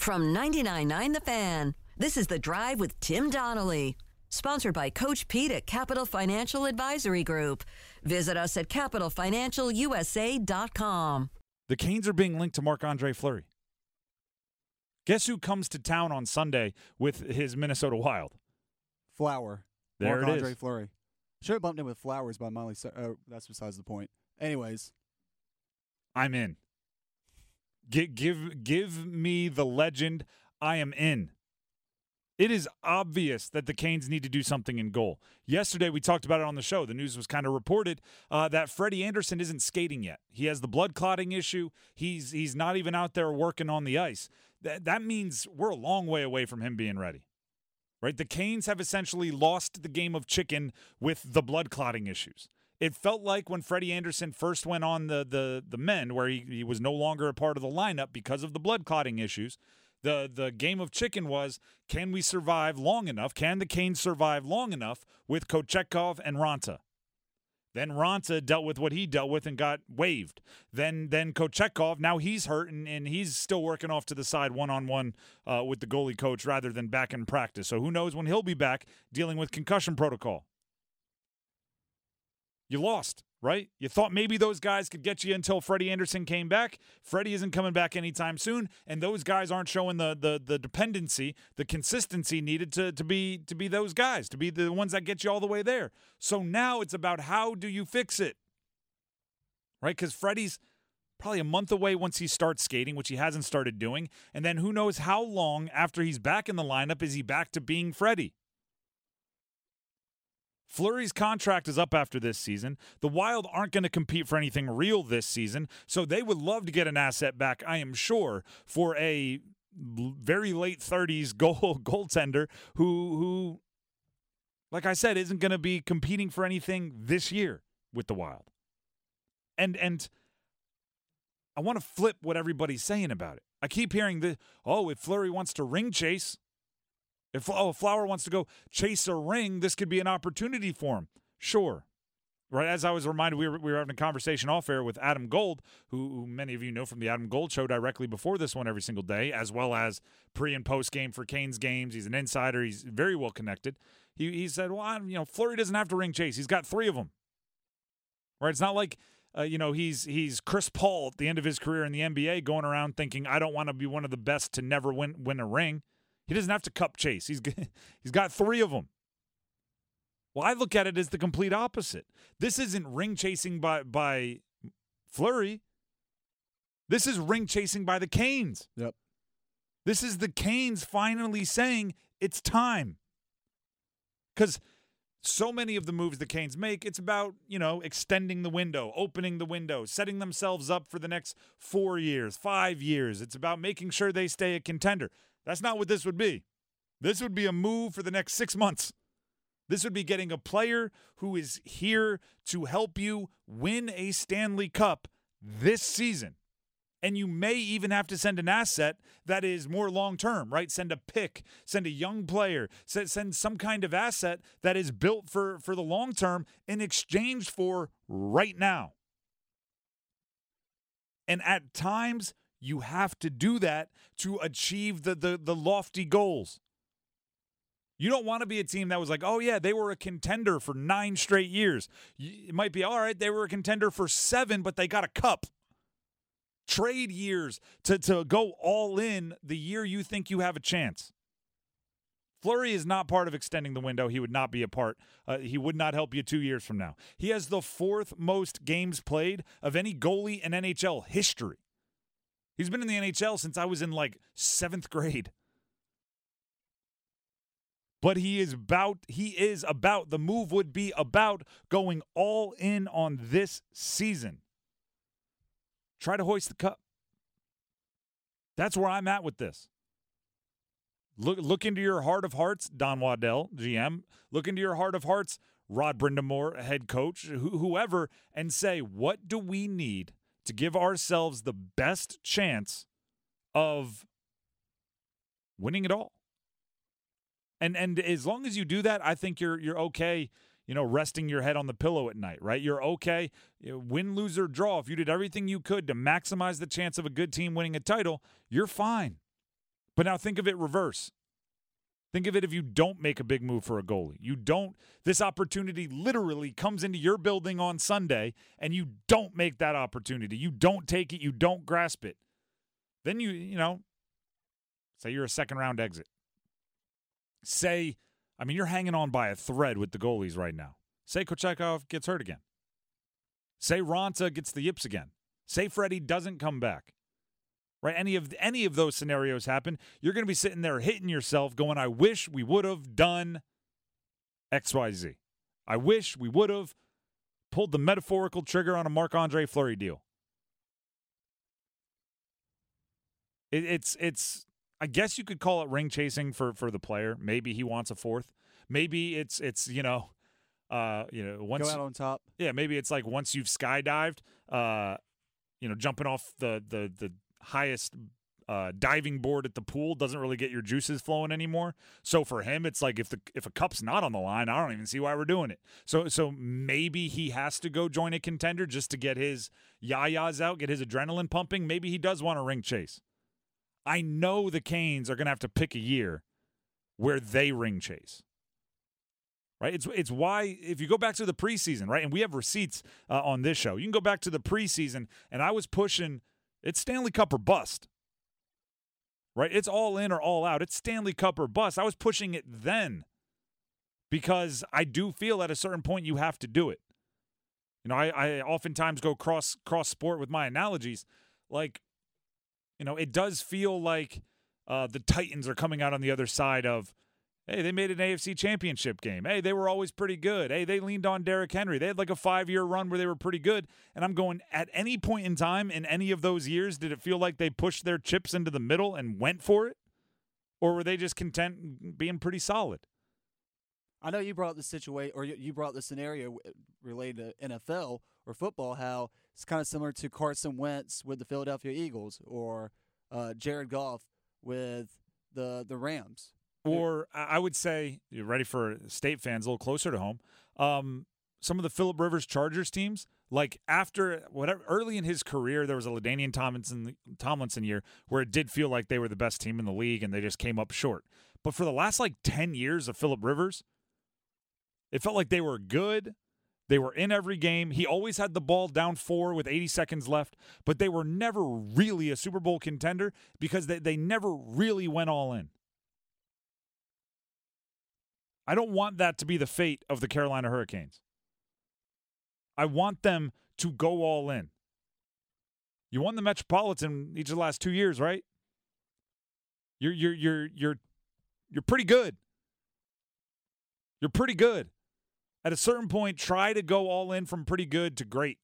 From 99.9 The Fan, this is The Drive with Tim Donnelly. Sponsored by Coach Pete at Capital Financial Advisory Group. Visit us at capitalfinancialusa.com. The Canes are being linked to Marc Andre Fleury. Guess who comes to town on Sunday with his Minnesota Wild? Flower. There Marc it Andre is. Fleury. Should have bumped in with Flowers by Miley. Cy- Uh, that's besides the point. Anyways, I'm in. Give, give, give me the legend. I am in. It is obvious that the Canes need to do something in goal. Yesterday, we talked about it on the show. The news was kind of reported uh, that Freddie Andersen isn't skating yet. He has the blood clotting issue. He's he's not even out there working on the ice. That that means we're a long way away from him being ready. Right? The Canes have essentially lost the game of chicken with the blood clotting issues. It felt like when Freddie Andersen first went on the the the men, where he, he was no longer a part of the lineup because of the blood clotting issues. The the game of chicken was can we survive long enough? Can the Canes survive long enough with Kochetkov and Raanta? Then Raanta dealt with what he dealt with and got waived. Then then Kochetkov, now he's hurt and, and he's still working off to the side one on one with the goalie coach rather than back in practice. So who knows when he'll be back dealing with concussion protocol. You lost, right? You thought maybe those guys could get you until Freddie Andersen came back. Freddie isn't coming back anytime soon, and those guys aren't showing the the the dependency, the consistency needed to to be to be those guys, to be the ones that get you all the way there. So now it's about how do you fix it? Right? Cuz Freddie's probably a month away once he starts skating, which he hasn't started doing, and then who knows how long after he's back in the lineup is he back to being Freddie? Fleury's contract is up after this season. The Wild aren't going to compete for anything real this season, so they would love to get an asset back, I am sure, for a very late 30s goal goaltender who who like I said isn't going to be competing for anything this year with the Wild. And and I want to flip what everybody's saying about it. I keep hearing the oh, if Fleury wants to ring chase, if oh, Flower wants to go chase a ring, this could be an opportunity for him. Sure. Right, as I was reminded, we were, we were having a conversation off air with Adam Gold, who, who many of you know from the Adam Gold show directly before this one every single day, as well as pre and post game for Canes' games. He's an insider. He's very well connected. He, he said, "Well, I, you know, Fleury doesn't have to ring chase. He's got three of them. Right? It's not like uh, you know he's he's Chris Paul at the end of his career in the NBA, going around thinking I don't want to be one of the best to never win win a ring. He doesn't have to cup chase. He's he's got three of them. Well, I look at it as the complete opposite. This isn't ring chasing by by Fleury. This is ring chasing by the Canes. Yep. This is the Canes finally saying it's time. Because so many of the moves the Canes make, it's about, you know, extending the window, opening the window, setting themselves up for the next four years, five years. It's about making sure they stay a contender. That's not what this would be. This would be a move for the next six months. This would be getting a player who is here to help you win a Stanley Cup this season. And you may even have to send an asset that is more long term, right? Send a pick, send a young player, send, some kind of asset that is built for, for the long term in exchange for right now. And at times, you have to do that to achieve the, the, the lofty goals. You don't want to be a team that was like, oh, yeah, they were a contender for nine straight years. It might be, all right, they were a contender for seven, but they got a cup. Trade years to, to go all in the year you think you have a chance. Fleury is not part of extending the window. He would not be a part. Uh, he would not help you two years from now. He has the fourth most games played of any goalie in NHL history. He's been in the NHL since I was in like seventh grade. But he is about, he is about, the move would be about going all in on this season. Try to hoist the cup. That's where I'm at with this. Look, look into your heart of hearts, Don Waddell, GM. Look into your heart of hearts, Rod Brind'Amour, head coach, wh- whoever, and say, what do we need to give ourselves the best chance of winning it all? And and as long as you do that, I think you're you're okay. You know, resting your head on the pillow at night, right? You're okay. Win, lose, or draw. If you did everything you could to maximize the chance of a good team winning a title, you're fine. But now think of it reverse. Think of it if you don't make a big move for a goalie. You don't, this opportunity literally comes into your building on Sunday and you don't make that opportunity. You don't take it, you don't grasp it. Then you, you know, say you're a second round exit. Say, I mean, you're hanging on by a thread with the goalies right now. Say Kochetkov gets hurt again. Say Raanta gets the yips again. Say Freddie doesn't come back right? Any of any of those scenarios happen, you're going to be sitting there hitting yourself, going, "I wish we would have done X, Y, Z. I wish we would have pulled the metaphorical trigger on a Marc Andre Fleury deal." It, it's it's. I guess you could call it ring chasing for for the player. Maybe he wants a fourth. Maybe it's it's you know. Uh, you know, once Go out on top. yeah, maybe it's like once you've skydived, uh, you know, jumping off the the the highest uh, diving board at the pool doesn't really get your juices flowing anymore. So for him, it's like if the if a cup's not on the line, I don't even see why we're doing it. So so maybe he has to go join a contender just to get his yayas out, get his adrenaline pumping. Maybe he does want a ring chase. I know the Canes are to have to pick a year where they ring chase. Right? It's it's why if you go back to the preseason, right? And we have receipts uh, on this show. You can go back to the preseason, and I was pushing it's Stanley Cup or bust. Right? It's all in or all out. It's Stanley Cup or bust. I was pushing it then because I do feel at a certain point you have to do it. You know, I, I oftentimes go cross cross sport with my analogies. Like, you know, it does feel like uh, the Titans are coming out on the other side of Hey, they made an AFC championship game. Hey, they were always pretty good. Hey, they leaned on Derrick Henry. They had like a five year run where they were pretty good. And I'm going, at any point in time in any of those years, did it feel like they pushed their chips into the middle and went for it? Or were they just content being pretty solid? I know you brought the situation, or you brought the scenario related to NFL or football, how it's kind of similar to Carson Wentz with the Philadelphia Eagles or uh, Jared Goff with the the Rams. Or I would say, you're ready for state fans a little closer to home. Um, some of the Philip Rivers Chargers teams, like after whatever early in his career, there was a LaDainian Tomlinson Tomlinson year where it did feel like they were the best team in the league and they just came up short. But for the last like ten years of Philip Rivers, it felt like they were good. They were in every game. He always had the ball down four with 80 seconds left, but they were never really a Super Bowl contender because they, they never really went all in. I don't want that to be the fate of the Carolina Hurricanes. I want them to go all in. You won the Metropolitan each of the last two years, right? You're you're you're you're you're pretty good. You're pretty good. At a certain point, try to go all in from pretty good to great.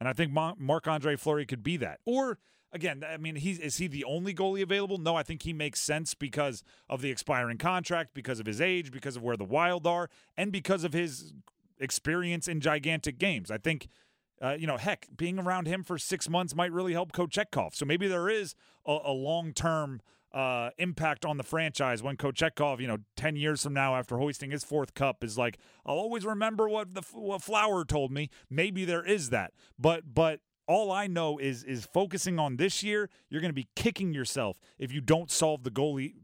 And I think Marc Andre Fleury could be that. Or again, I mean, he's is he the only goalie available? No, I think he makes sense because of the expiring contract, because of his age, because of where the Wild are, and because of his experience in gigantic games. I think. Uh, you know, heck, being around him for six months might really help Kochetkov. So maybe there is a, a long-term uh, impact on the franchise when Kochetkov, you know, 10 years from now after hoisting his fourth cup is like, I'll always remember what the what Flower told me. Maybe there is that. But but all I know is is focusing on this year, you're going to be kicking yourself if you don't solve the goalie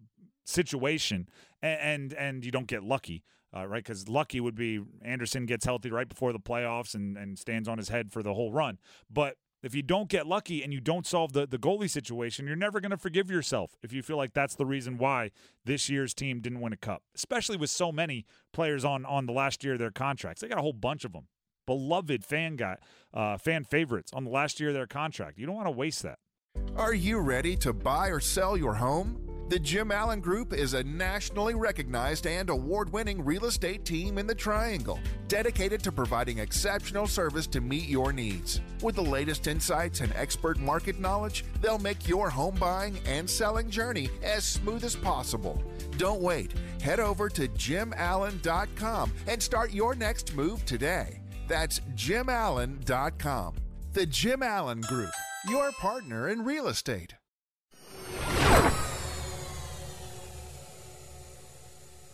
situation and and, and you don't get lucky. Uh, right, because lucky would be Andersen gets healthy right before the playoffs and, and stands on his head for the whole run. But if you don't get lucky and you don't solve the, the goalie situation, you're never going to forgive yourself if you feel like that's the reason why this year's team didn't win a cup, especially with so many players on on the last year of their contracts. They got a whole bunch of them beloved fan guy, uh, fan favorites on the last year of their contract. You don't want to waste that. Are you ready to buy or sell your home? The Jim Allen Group is a nationally recognized and award winning real estate team in the Triangle, dedicated to providing exceptional service to meet your needs. With the latest insights and expert market knowledge, they'll make your home buying and selling journey as smooth as possible. Don't wait. Head over to jimallen.com and start your next move today. That's jimallen.com. The Jim Allen Group, your partner in real estate.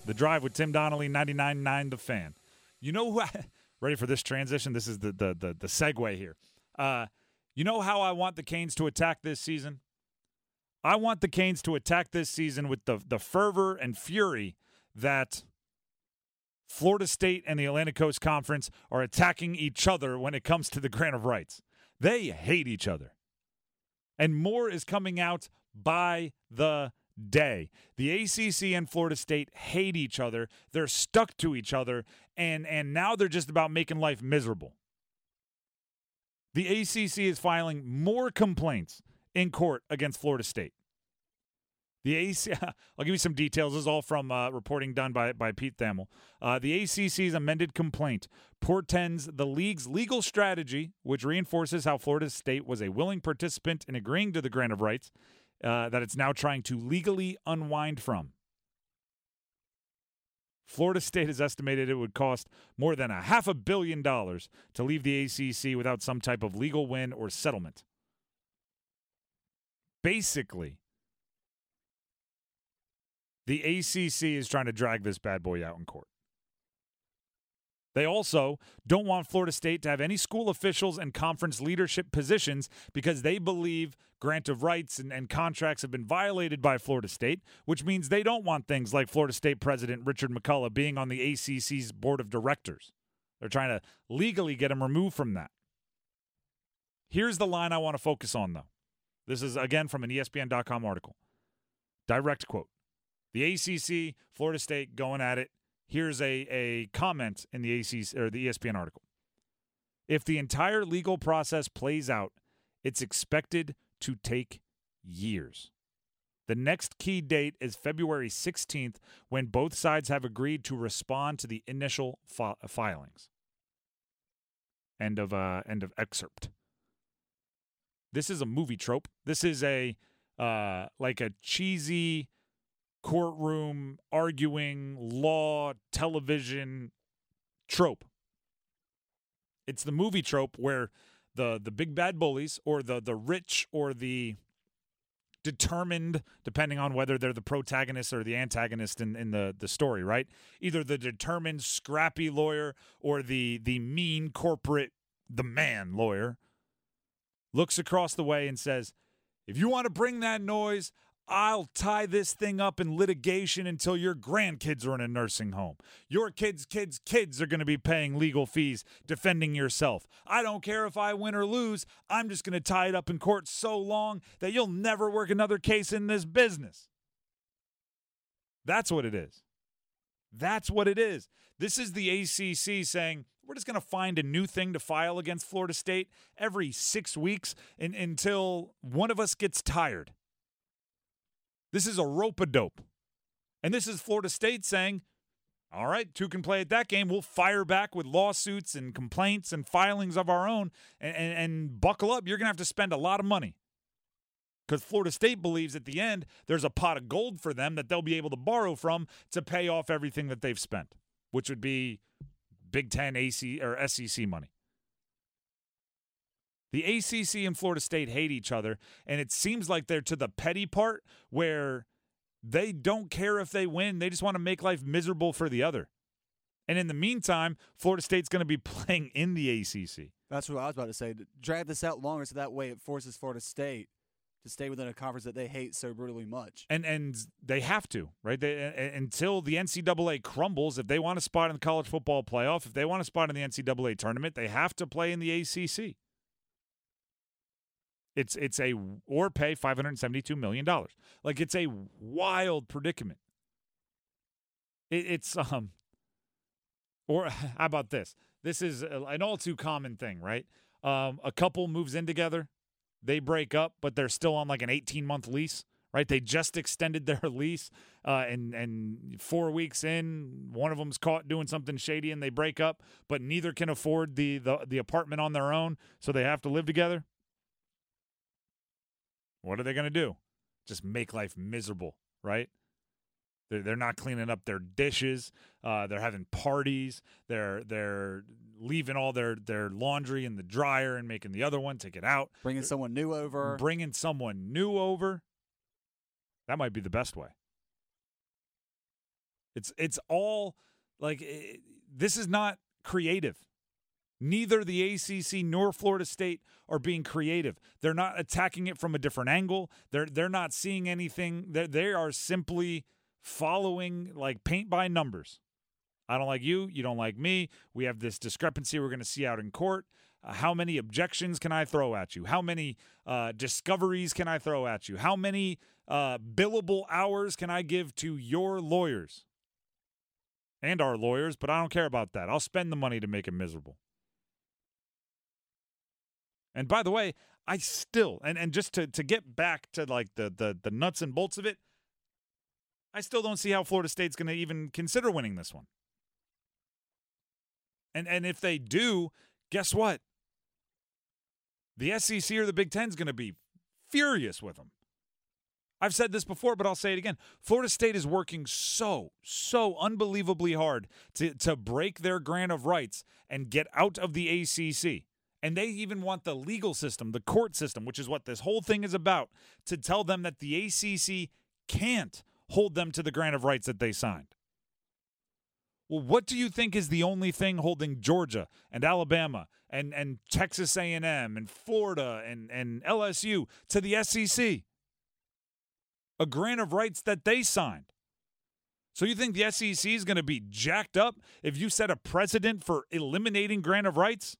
The Drive with Tim Donnelly, 99.9 The Fan. You know who ready for this transition? This is the the the, the segue here. Uh, you know how I want the Canes to attack this season? I want the Canes to attack this season with the the fervor and fury that Florida State and the Atlantic Coast Conference are attacking each other when it comes to the grant of rights. They hate each other. And more is coming out by the day. The ACC and Florida State hate each other. They're stuck to each other and and now they're just about making life miserable. The ACC is filing more complaints in court against Florida State. The AC, I'll give you some details. This is all from uh, reporting done by, by Pete Thamel. Uh, the ACC's amended complaint portends the league's legal strategy, which reinforces how Florida State was a willing participant in agreeing to the grant of rights uh, that it's now trying to legally unwind from. Florida State has estimated it would cost more than a half a billion dollars to leave the ACC without some type of legal win or settlement. Basically, the ACC is trying to drag this bad boy out in court. They also don't want Florida State to have any school officials and conference leadership positions because they believe grant of rights and, and, contracts have been violated by Florida State, which means they don't want things like Florida State President Richard McCullough being on the ACC's board of directors. They're trying to legally get him removed from that. Here's the line I want to focus on, though. This is, again, from an ESPN.com article. Direct quote the ACC, Florida State going at it. Here's a, a comment in the ACC or the ESPN article. If the entire legal process plays out, it's expected to take years. The next key date is February 16th when both sides have agreed to respond to the initial fi- filings. End of uh, end of excerpt. This is a movie trope. This is a uh, like a cheesy courtroom arguing law television trope. It's the movie trope where the the big bad bullies or the the rich or the determined depending on whether they're the protagonist or the antagonist in, in the, the story right either the determined scrappy lawyer or the the mean corporate the man lawyer looks across the way and says if you want to bring that noise I'll tie this thing up in litigation until your grandkids are in a nursing home. Your kids' kids' kids are going to be paying legal fees defending yourself. I don't care if I win or lose. I'm just going to tie it up in court so long that you'll never work another case in this business. That's what it is. That's what it is. This is the ACC saying, we're just going to find a new thing to file against Florida State every six weeks in, until one of us gets tired. This is a rope a dope. And this is Florida State saying, all right, two can play at that game. We'll fire back with lawsuits and complaints and filings of our own and, and, and buckle up. You're going to have to spend a lot of money. Because Florida State believes at the end there's a pot of gold for them that they'll be able to borrow from to pay off everything that they've spent, which would be Big Ten AC or SEC money. The ACC and Florida State hate each other, and it seems like they're to the petty part where they don't care if they win. They just want to make life miserable for the other. And in the meantime, Florida State's going to be playing in the ACC. That's what I was about to say. Drag this out longer so that way it forces Florida State to stay within a conference that they hate so brutally much. And and they have to, right? They, until the NCAA crumbles, if they want a spot in the college football playoff, if they want a spot in the NCAA tournament, they have to play in the ACC. It's it's a or pay five hundred seventy two million dollars. Like it's a wild predicament. It, it's um. Or how about this? This is an all too common thing, right? Um, a couple moves in together, they break up, but they're still on like an eighteen month lease, right? They just extended their lease, uh, and and four weeks in, one of them's caught doing something shady, and they break up. But neither can afford the the, the apartment on their own, so they have to live together. What are they going to do? Just make life miserable, right? They're, they're not cleaning up their dishes. Uh, they're having parties. They're they're leaving all their their laundry in the dryer and making the other one take it out. Bringing someone new over. Bringing someone new over. That might be the best way. It's it's all like it, this is not creative. Neither the ACC nor Florida State are being creative. They're not attacking it from a different angle. They're they're not seeing anything. They're, they are simply following like paint by numbers. I don't like you. You don't like me. We have this discrepancy we're going to see out in court. Uh, how many objections can I throw at you? How many uh, discoveries can I throw at you? How many uh, billable hours can I give to your lawyers and our lawyers? But I don't care about that. I'll spend the money to make it miserable. And by the way, I still and, and just to, to get back to like the, the the nuts and bolts of it, I still don't see how Florida State's going to even consider winning this one. And and if they do, guess what? The SEC or the Big Ten's going to be furious with them. I've said this before, but I'll say it again. Florida State is working so, so unbelievably hard to, to break their grant of rights and get out of the ACC. And they even want the legal system, the court system, which is what this whole thing is about, to tell them that the ACC can't hold them to the grant of rights that they signed. Well, what do you think is the only thing holding Georgia and Alabama and, and Texas A&M and Florida and, and LSU to the SEC? A grant of rights that they signed. So you think the SEC is going to be jacked up if you set a precedent for eliminating grant of rights?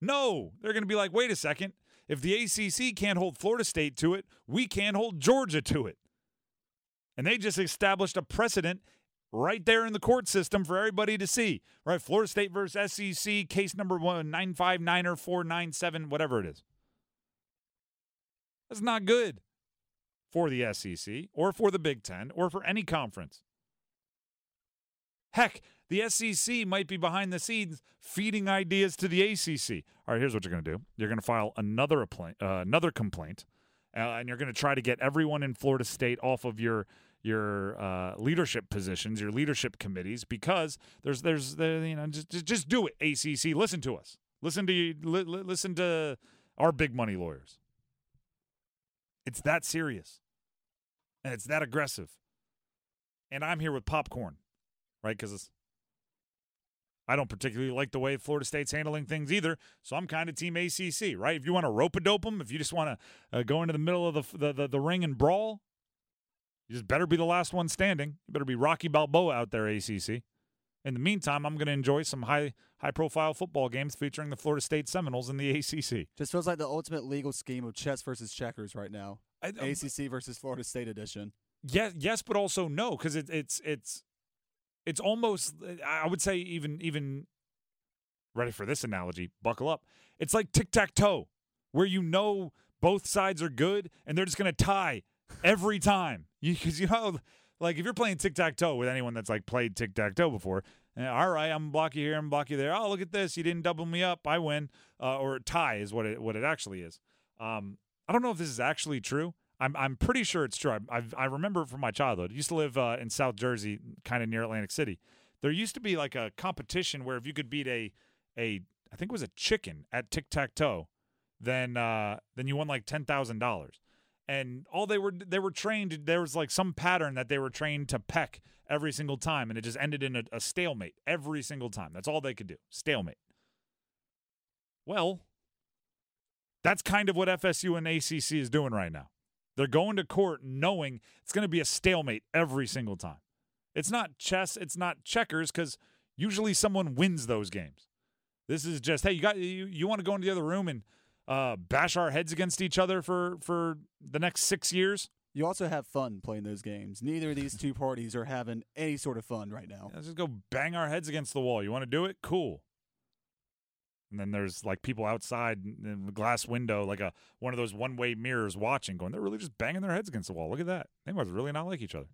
No, they're going to be like, wait a second. If the ACC can't hold Florida State to it, we can't hold Georgia to it. And they just established a precedent right there in the court system for everybody to see. Right? Florida State versus SEC, case number one, 959 or 497, whatever it is. That's not good for the SEC or for the Big Ten or for any conference. Heck, the SEC might be behind the scenes feeding ideas to the ACC. All right, here's what you're going to do you're going to file another, uh, another complaint, uh, and you're going to try to get everyone in Florida State off of your your uh, leadership positions, your leadership committees, because there's there's the, you know just just do it. ACC, listen to us. Listen to you. Li- listen to our big money lawyers. It's that serious, and it's that aggressive. And I'm here with popcorn, right? Because I don't particularly like the way Florida State's handling things either. So I'm kind of team ACC, right? If you want to rope a dope them, if you just want to uh, go into the middle of the, the, the the ring and brawl, you just better be the last one standing. You better be Rocky Balboa out there, ACC. In the meantime, I'm going to enjoy some high high profile football games featuring the Florida State Seminoles in the ACC. Just feels like the ultimate legal scheme of chess versus checkers right now. I, um, ACC versus Florida State edition. Yes, yes, but also no, because it, it's it's it's almost I would say even even ready for this analogy. Buckle up. It's like tic tac toe, where you know both sides are good and they're just going to tie every time. Because you, you, know, like if you're playing tic tac toe with anyone that's like played tic tac toe before, eh, all right, I'm blocky here, I'm blocky there. Oh, look at this, you didn't double me up, I win. Uh, or tie is what it what it actually is. Um, I don't know if this is actually true. I'm I'm pretty sure it's true. I I, I remember from my childhood. I used to live uh, in South Jersey, kind of near Atlantic City. There used to be like a competition where if you could beat a a I think it was a chicken at tic tac toe, then uh, then you won like ten thousand dollars and all they were they were trained there was like some pattern that they were trained to peck every single time and it just ended in a, a stalemate every single time that's all they could do stalemate well that's kind of what fsu and acc is doing right now they're going to court knowing it's going to be a stalemate every single time it's not chess it's not checkers because usually someone wins those games this is just hey you got you, you want to go into the other room and uh, bash our heads against each other for for the next six years. You also have fun playing those games. Neither of these two parties are having any sort of fun right now. Let's just go bang our heads against the wall. You want to do it? Cool. And then there's like people outside in the glass window, like a one of those one way mirrors watching, going, they're really just banging their heads against the wall. Look at that. They must really not like each other.